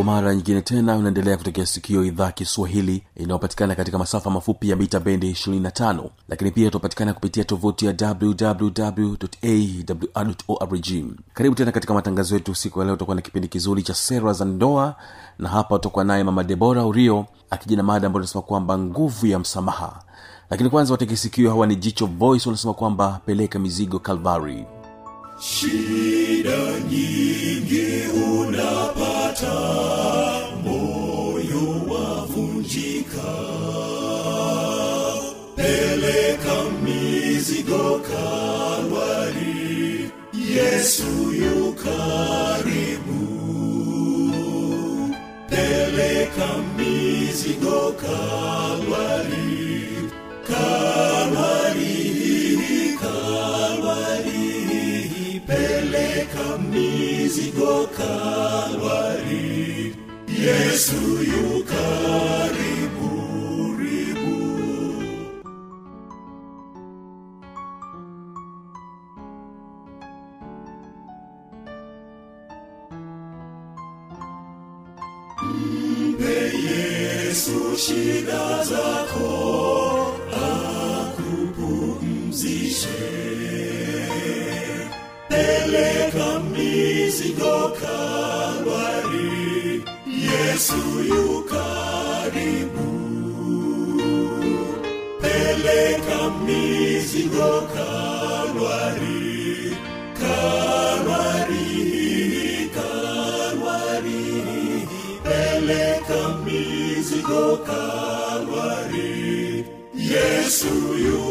kwa mara nyingine tena unaendelea kutekea sikio idhaa kiswahili inayopatikana katika masafa mafupi ya mita bendi 25 lakini pia tunapatikana kupitia tovuti ya wwwawrorg karibu tena katika matangazo yetu siku ya leo. Utakuwa na kipindi kizuri cha sera za ndoa na hapa utakuwa naye mama debora urio akija na mada ambayo unasema kwamba nguvu ya msamaha. Lakini kwanza watekesikio hawa ni jicho voice wanasema kwamba peleka mizigo calvary. Shida nyingi unapata moyo wavunjika peleka mizigo kalwari yesu yu karibu. Peleka mizigo kalwari kalwari kalwari kalwari kalwari peleka mizigo kalwari yesu yu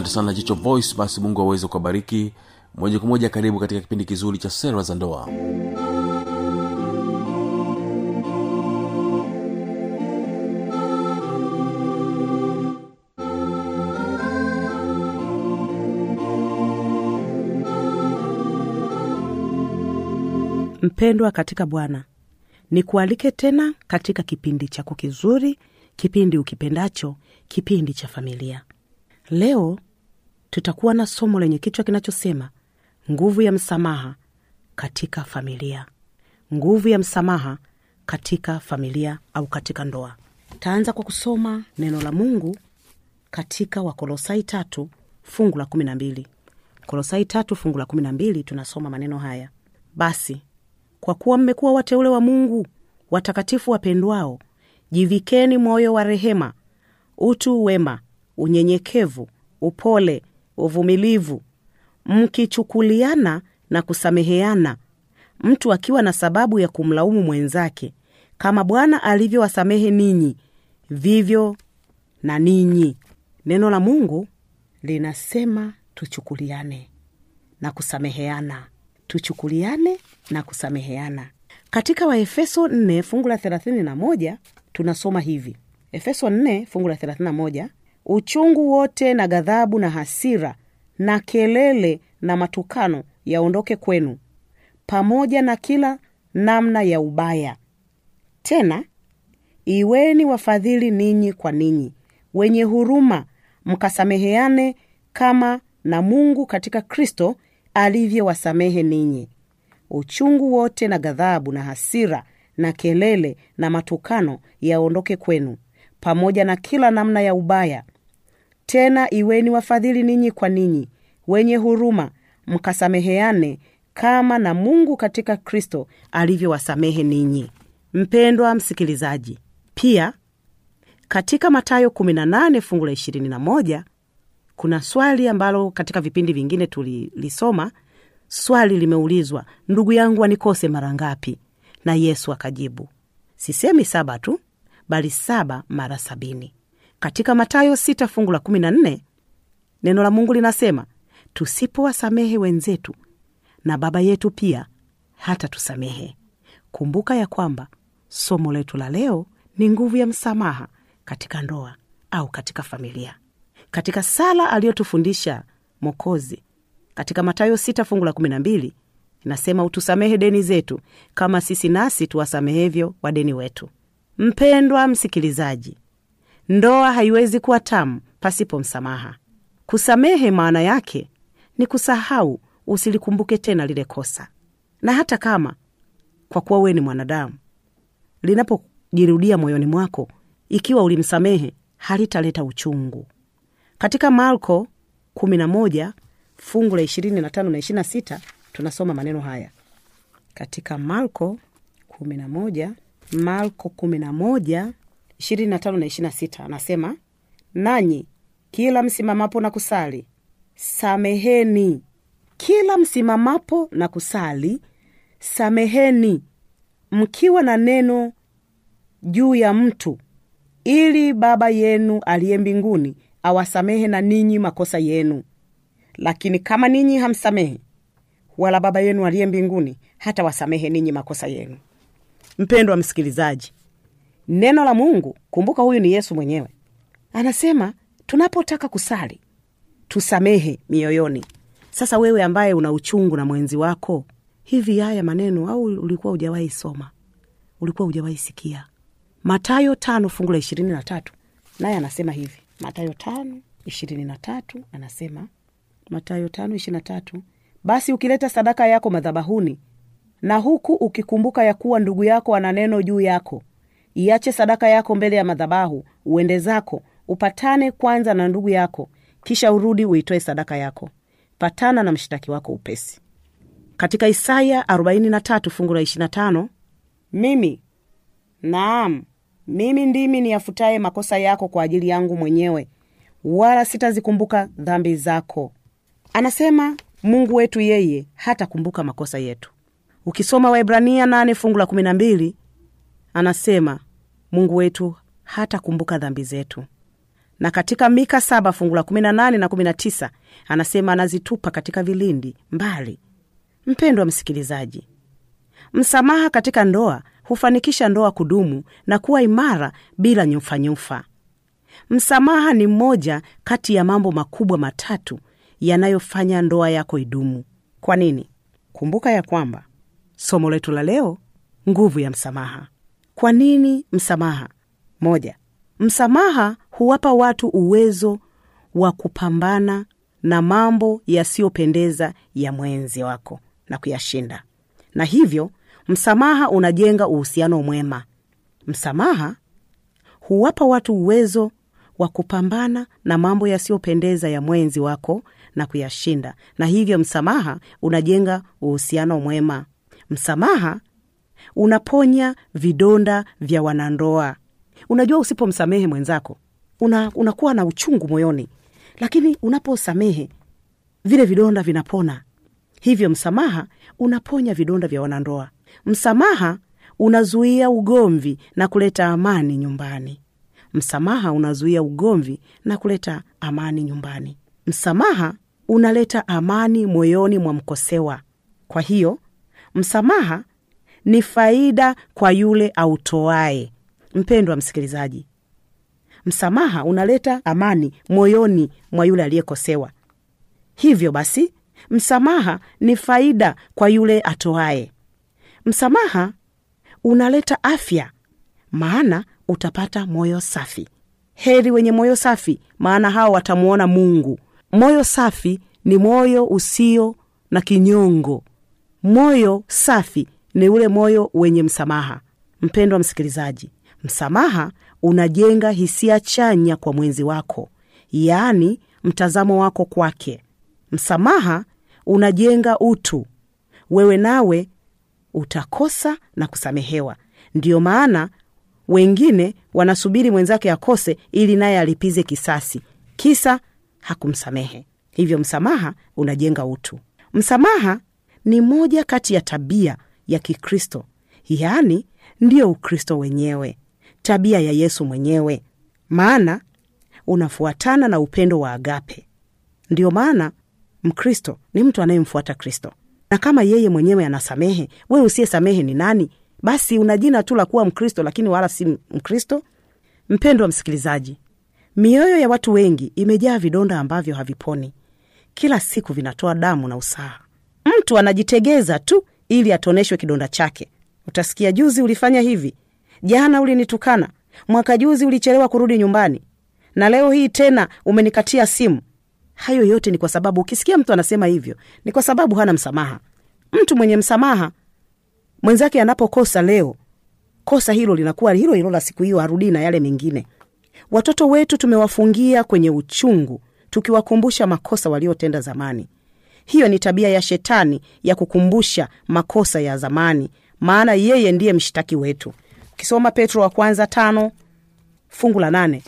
asante sana jicho voice. Basi mungu aweze kuwabariki. Moja kwa moja karibu katika kipindi kizuri cha sera za ndoa. Mpendwa katika bwana nikualike tena katika kipindi chako kizuri kipindi ukipendacho kipindi cha familia. Leo tutakuwa na somo lenye kichwa kinachosema nguvu ya msamaha katika familia. Nguvu ya msamaha katika familia au katika ndoa. Taanza kwa kusoma neno la mungu katika wakolosai tatu fungu la kumi na mbili. Kolosai tatu fungu la kumi na mbili tunasoma maneno haya. Basi kwa kuwa mmekuwa wateule wa mungu watakatifu wapendwao jivikeni moyo wa rehema utu wema unyenyekevu upole uvumilivu mkichukuliana na kusameheana mtu akiwa na sababu ya kumlaumu mwenzake kama bwana alivyowasamehe ninyi vivyo na ninyi. Neno la mungu linasema tuchukuliane na kusameheana tuchukuliane na kusameheana. Katika waefeso 4 fungu la 31 tunasoma hivi. Efeso 4 fungu la 31 uchungu wote na ghadhabu na hasira na kelele na matukano yaondoke kwenu pamoja na kila namna ya ubaya. Tena iweni wafadhili ninyi kwa ninyi wenye huruma mkasameheane kama na mungu katika kristo alivyowasamehe ninyi. Uchungu wote na ghadhabu na hasira na kelele na matukano yaondoke kwenu pamoja na kila namna ya ubaya tena iweni wafadhili ninyi kwa ninyi wenye huruma mkasameheane kama na mungu katika kristo alivyowasamehe ninyi. Mpendwa msikilizaji pia katika matayo 18 fungu la 21 kuna swali ambalo katika vipindi vingine tulilisoma swali limeulizwa ndugu yangu anikose mara ngapi? Na yesu akajibu sisemi saba tu bali saba mara sabini katika matayo 6 fungu la 14 neno la mungu linasema tusipowasamehe wenzetu na baba yetu pia hata tusamehe kumbuka ya kwamba somo letu la leo ni nguvu ya msamaha katika ndoa au katika familia. Katika sala aliyotufundisha mokozi katika matayo 6 fungu la 12 inasema utusamehe deni zetu kama sisi nasi tuwasamehevyo wadeni wetu. Mpendwa msikilizaji ndoa haiwezi kuwa tamu pasipo msamaha. Kusamehe maana yake ni kusahau usilikumbuke tena lile kosa. Na hata kama kwa kuwa wewe ni mwanadamu linapojirudia moyoni mwako ikiwa ulimsamehe halitaleta uchungu. Katika marko 11 fungu la 25 na 26 tunasoma maneno haya. Katika marko 11 marko 11 25 na 26 anasema nanyi kila msimamapo na kusali sameheni. Kila msimamapo na kusali sameheni. Mkiwa na neno juu ya mtu ili baba yenu aliye mbinguni awasamehe na ninyi makosa yenu. Lakini kama ninyi hamsamehe wala baba yenu aliye mbinguni hata wasamehe ninyi makosa yenu. Mpendwa msikilizaji neno la mungu kumbuka huyu ni yesu mwenyewe. Anasema tunapotaka kusali tusamehe mioyoni. Sasa wewe ambaye una uchungu na mwenzi wako hivi haya maneno au ulikuwa hujawahi soma? Ulikuwa hujawahi sikia? Matayo tano fungu la ishirini na tatu. Naye anasema hivi. Matayo tano ishirini na tatu anasema matayo tano ishirini na tatu basi ukileta sadaka yako madhabahuni na huku ukikumbuka ya kuwa ndugu yako ana neno juu yako iache sadaka yako mbele ya madhabahu uende zako upatane kwanza na ndugu yako kisha urudi uitoe sadaka yako. Patana na mshtaki wako upesi. Katika isaya 43 fungu la 25 mimi naam mimi ndimi niyafutaye makosa yako kwa ajili yangu mwenyewe wala sitazikumbuka dhambi zako. Anasema mungu wetu yeye hatakumbuka makosa yetu. Ukisoma waibrania 8 fungu la 12 anasema mungu wetu hatakumbuka dhambi zetu. Na katika mika 7 fungu la 18 na 19 anasema anazitupa katika vilindi mbali. Mpendwa msikilizaji msamaha katika ndoa hufanikisha ndoa kudumu na kuwa imara bila nyufanyufa msamaha ni mmoja kati ya mambo makubwa matatu yanayofanya ndoa yako idumu. Kwa nini? Kumbuka ya kwamba somo letu la leo nguvu ya msamaha kwa nini msamaha? Moja msamaha huwapa watu uwezo wa kupambana na mambo yasiyopendeza ya mwenzi wako na kuyashinda. Na hivyo msamaha unajenga uhusiano mwema. Msamaha huwapa watu uwezo wa kupambana na mambo yasiyopendeza ya mwenzi wako na kuyashinda. Na hivyo msamaha unajenga uhusiano mwema. Msamaha unaponya vidonda vya wanandoa. Unajua usipomsamehe mwenzako una, unakuwa na uchungu moyoni. Lakini unaposamehe vile vidonda vinapona. Hivyo msamaha unaponya vidonda vya wanandoa. Msamaha unazuia ugomvi na kuleta amani nyumbani. Msamaha unazuia ugomvi na kuleta amani nyumbani. Msamaha unaleta amani moyoni mwa mkosewa. Kwa hiyo msamaha ni faida kwa yule autoaye mpendwa msikilizaji msamaha unaleta amani moyoni mwa yule aliyekosewa. Hivyo basi msamaha ni faida kwa yule atoaye msamaha unaleta afya maana utapata moyo safi. Heri wenye moyo safi maana hao watamwona mungu. Moyo safi ni moyo usio na kinyongo. Moyo safi ni ule moyo wenye msamaha. Mpendwa msikilizaji msamaha unajenga hisia chanya kwa mwenzi wako yaani mtazamo wako kwake. Msamaha unajenga utu. Wewe nawe utakosa na kusamehewa. Ndiyo maana wengine wanasubiri mwenzake akose ili naye alipize kisasi. Kisa hakumsamehe. Hivyo msamaha unajenga utu. Msamaha ni moja kati ya tabia ya kikristo. Yaani ndiyo ukristo wenyewe. Tabia ya yesu mwenyewe. Maana unafuatana na upendo wa agape. Ndiyo maana mkristo ni mtu anayemfuata kristo. Na kama yeye mwenyewe anasamehe wewe usiyesamehe ni nani? Basi una jina tu la kuwa mkristo lakini wala si mkristo? Mpendo wa msikilizaji mioyo ya watu wengi imejaa vidonda ambavyo haviponi. Kila siku vinatoa damu na usaha. Mtu anajitegeza tu ili atoneshwe kidonda chake. Utasikia juzi ulifanya hivi. Jana ulinitukana. Mwaka juzi ulichelewa kurudi nyumbani. Na leo hii tena umenikatia simu. Hayo yote ni kwa sababu ukisikia mtu anasema hivyo ni kwa sababu hana msamaha. Mtu mwenye msamaha mwenzake anapokosa leo kosa hilo linakuwa hilo hilo la siku hiyo arudii na yale mengine. Watoto wetu tumewafungia kwenye uchungu tukiwakumbusha makosa waliotenda zamani hiyo ni tabia ya shetani ya kukumbusha makosa ya zamani maana yeye ndiye mshtaki wetu. Ukisoma petro wa kwanza tano fungu la nane.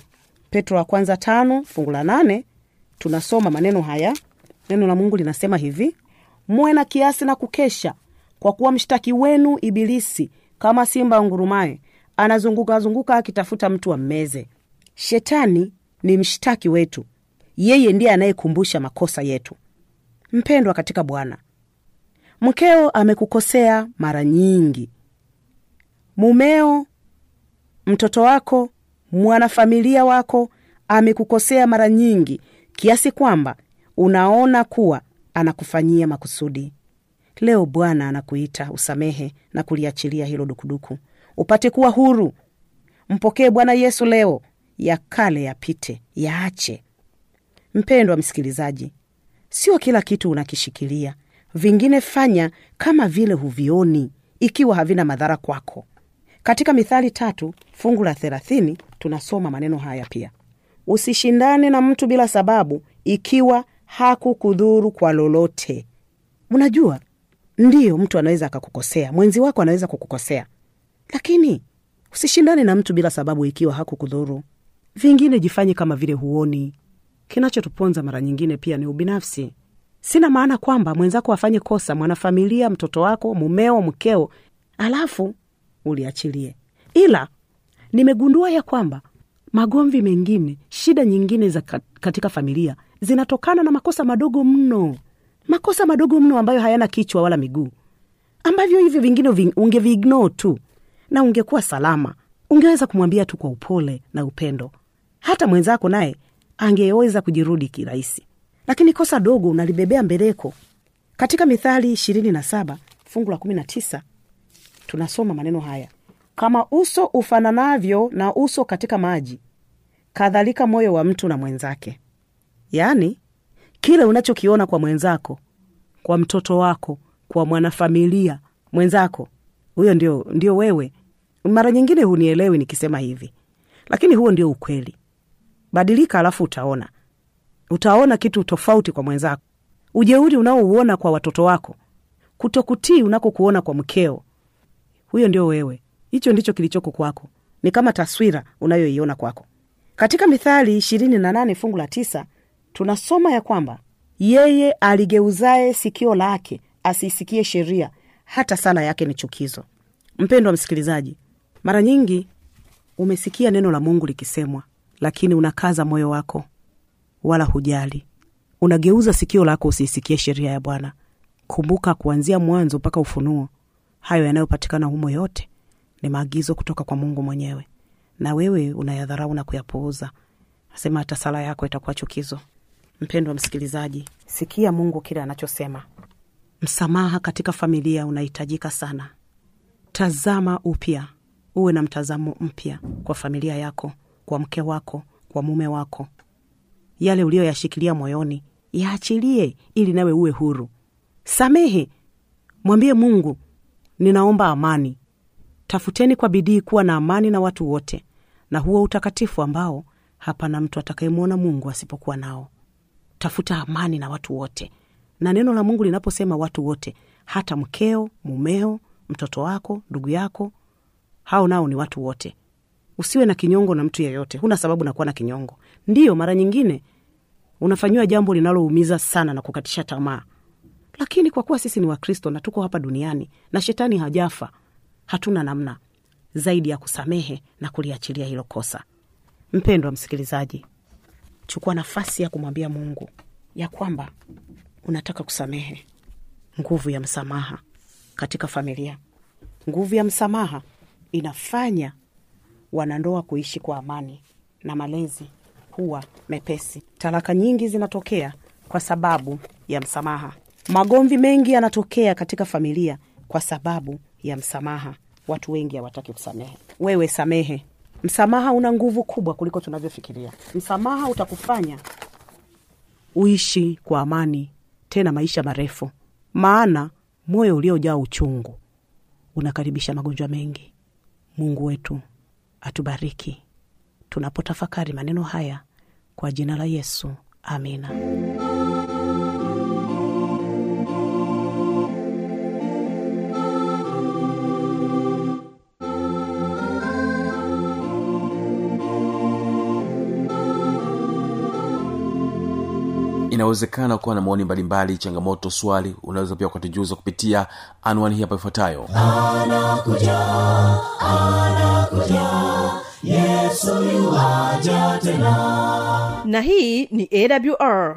Petro wa kwanza tano fungu la nane tunasoma maneno haya. Neno la mungu linasema hivi muwe na kiasi na kukesha kwa kuwa mshtaki wenu ibilisi kama simba ngurumaye anazungukazunguka akitafuta mtu ammeze shetani ni mshtaki wetu. Yeye ndiye anayekumbusha makosa yetu mpendwa katika bwana. Mkeo amekukosea mara nyingi. Mumeo mtoto wako mwanafamilia wako amekukosea mara nyingi kiasi kwamba unaona kuwa anakufanyia makusudi. Leo bwana anakuita usamehe na kuliachilia hilo dukuduku upate kuwa huru. Mpokee bwana yesu leo ya kale yapite yaache. Mpendwa msikilizaji sio kila kitu unakishikilia. Vingine fanya kama vile huvioni ikiwa havina madhara kwako. Katika mithali tatu fungu la thelathini tunasoma maneno haya pia. Usishindane na mtu bila sababu ikiwa hakukudhuru kwa lolote. Unajua ndiyo mtu anaweza akakukosea mwenzi wako anaweza kukukosea. Lakini usishindane na mtu bila sababu ikiwa hakukudhuru. Vingine jifanye kama vile huoni kinachotuponza mara nyingine pia ni ubinafsi. Sina maana kwamba mwenzako afanye kosa mwanafamilia mtoto wako mumeo mkeo alafu uliachilie. Ila nimegundua ya kwamba magomvi mengine shida nyingine za katika familia zinatokana na makosa madogo mno. Makosa madogo mno ambayo hayana kichwa wala miguu. Ambavyo hivyo vingine vi- ungeviignore tu na ungekuwa salama. Ungeweza kumwambia tu kwa upole na upendo. Hata mwenzako naye angeweza kujirudi kirahisi. Lakini kosa dogo unalibebea mbeleko katika mithali ishirini na saba fungu la kumi na tisa tunasoma maneno haya. Kama uso ufananavyo na uso katika maji kadhalika moyo wa mtu na mwenzake. Yaani kile unachokiona kwa mwenzako kwa mtoto wako kwa mwanafamilia mwenzako huyo ndio, ndio wewe. Mara nyingine hunielewi nikisema hivi lakini huo ndio ukweli badilika alafu utaona. Utaona kitu tofauti kwa mwenzako. Ujeuri unaouona kwa watoto wako. Kutokutii unakokuona kwa mkeo. Huyo ndio wewe. Hicho ndicho kilichoko kwako. Ni kama taswira unayoiona kwako. Katika mithali ishirini na nane fungu la tisa tunasoma ya kwamba yeye aligeuzaye sikio lake asiisikie sheria hata sala yake ni chukizo. Mpendwa msikilizaji mara nyingi umesikia neno la mungu likisemwa lakini unakaza moyo wako wala hujali. Unageuza sikio lako usiisikie sheria ya bwana. Kumbuka kuanzia mwanzo mpaka ufunuo hayo yanayopatikana humo yote ni maagizo kutoka kwa mungu mwenyewe na wewe unayadharau na kuyapuuza. Asema hata sala yako itakuwa chukizo. Mpendwa msikilizaji sikia mungu kile anachosema. Msamaha katika familia unahitajika sana. Tazama upya uwe na mtazamo mpya kwa familia yako kwa mke wako kwa mume wako. Yale uliyoyashikilia moyoni yaachilie ili nawe uwe huru. Samehe. Mwambie mungu ninaomba amani. Tafuteni kwa bidii kuwa na amani na watu wote na huo utakatifu ambao hapana mtu atakayemwona mungu asipokuwa nao. Tafuta amani na watu wote. Na neno la mungu linaposema watu wote hata mkeo mumeo mtoto wako ndugu yako hao nao ni watu wote usiwe na kinyongo na mtu yeyote. Huna sababu na kuwa na kinyongo. Ndiyo mara nyingine unafanyiwa jambo linaloumiza sana na kukatisha tamaa. Lakini kwa kuwa sisi ni wakristo na tuko hapa duniani na shetani hajafa hatuna namna zaidi ya kusamehe na kuliachilia hilo kosa. Mpendwa msikilizaji chukua nafasi ya kumwambia mungu ya kwamba unataka kusamehe nguvu ya msamaha katika familia. Nguvu ya msamaha inafanya wanandoa kuishi kwa amani na malezi huwa mepesi. Talaka nyingi zinatokea kwa sababu ya msamaha. Magomvi mengi yanatokea katika familia kwa sababu ya msamaha. Watu wengi hawataki kusamehe. Wewe samehe. Msamaha una nguvu kubwa kuliko tunavyofikiria. Msamaha utakufanya uishi kwa amani tena maisha marefu. Maana moyo uliojaa uchungu unakaribisha magonjwa mengi. Mungu wetu atubariki. Tunapotafakari maneno haya kwa jina la yesu amina inawezekana kuwa na maoni mbalimbali changamoto swali unaweza pia ukatujuza kupitia anwani hii hapa ifuatayo. Na hii ni awr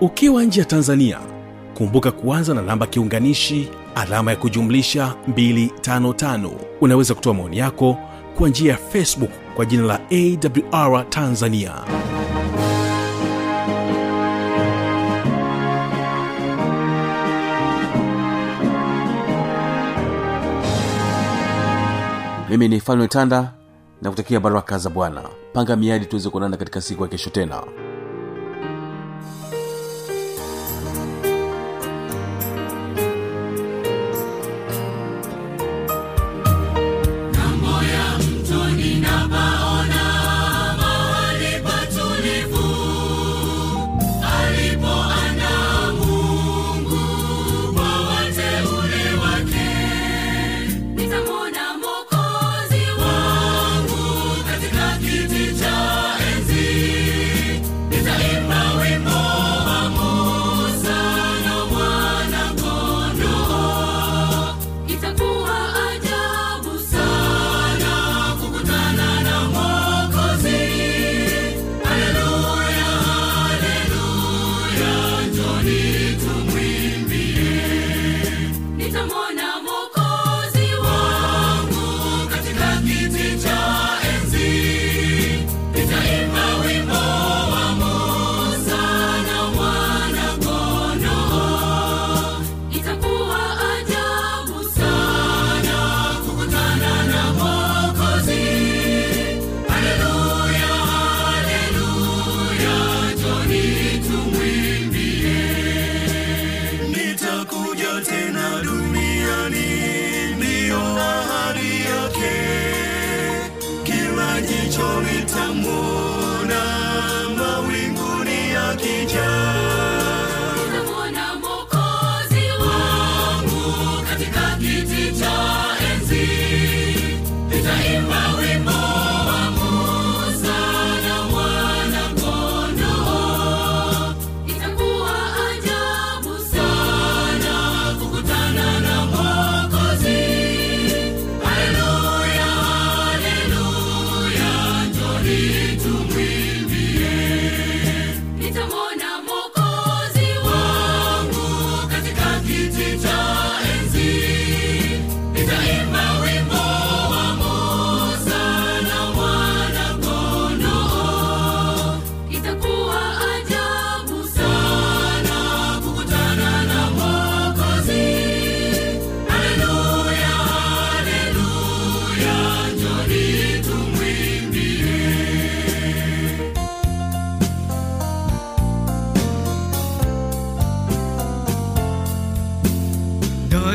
ukiwa nje ya tanzania kumbuka kuanza na namba kiunganishi alama ya kujumlisha 255 unaweza kutoa maoni yako kwa njia ya facebook kwa jina la awr tanzania. Mimi ni falme tanda na kutakia baraka za bwana. Panga miadi tuweze kuonana katika siku ya kesho tena Anytime.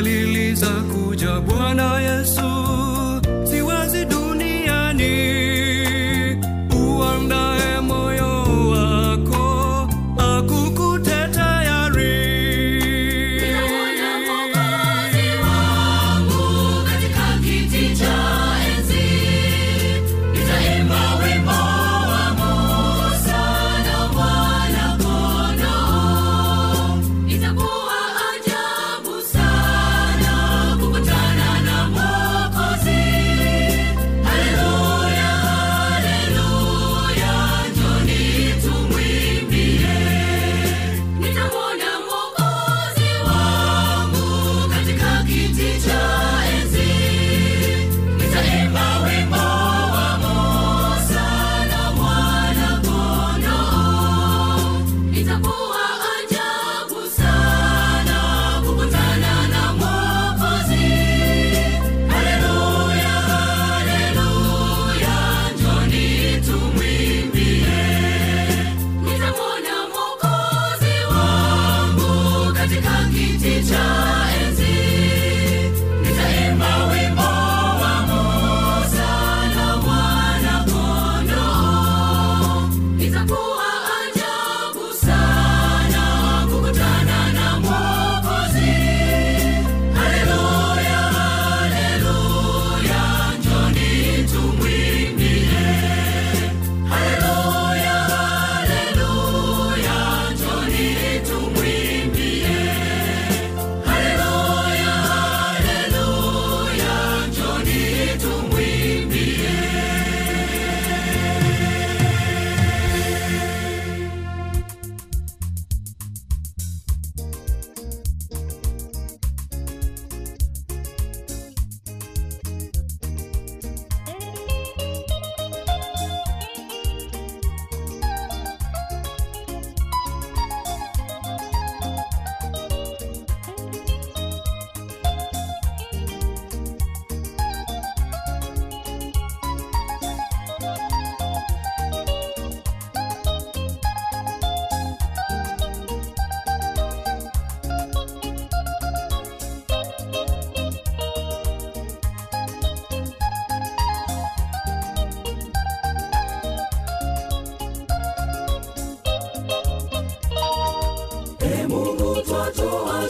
dalili za kuja. Bwana Yesu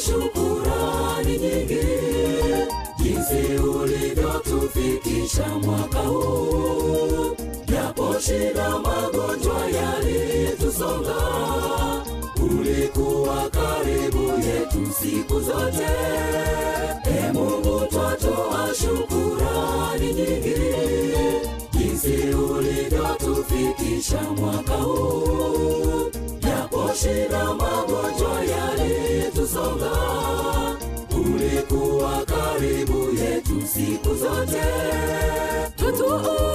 shukurani nyingi jinsi ulivyotufikisha mwaka huu. Japo shida magonjwa yalitusonga ulikuwa karibu yetu siku zote. E mungu twatoa shukurani nyingi jinsi ulivyotufikisha mwaka huu. Japo shida magonjwa yalitusonga kusonga. Ulikuwa karibu yetu siku zote. Tutuu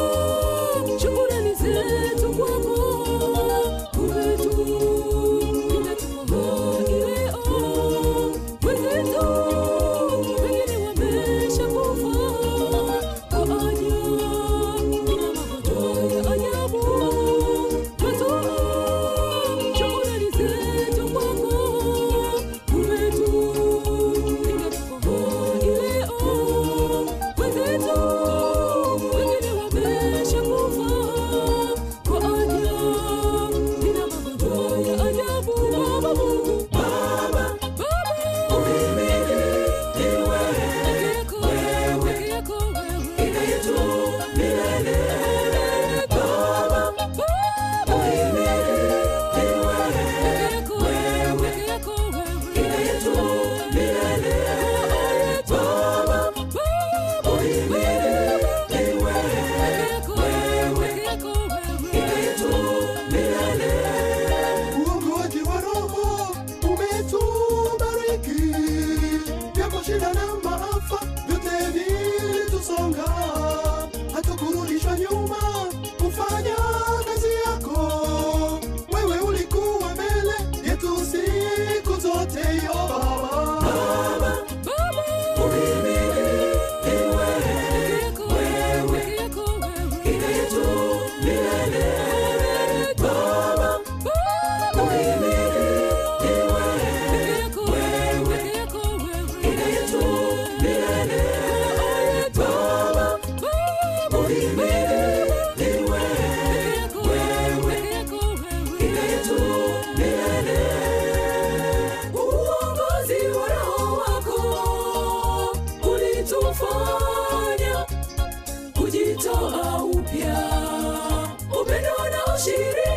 upendo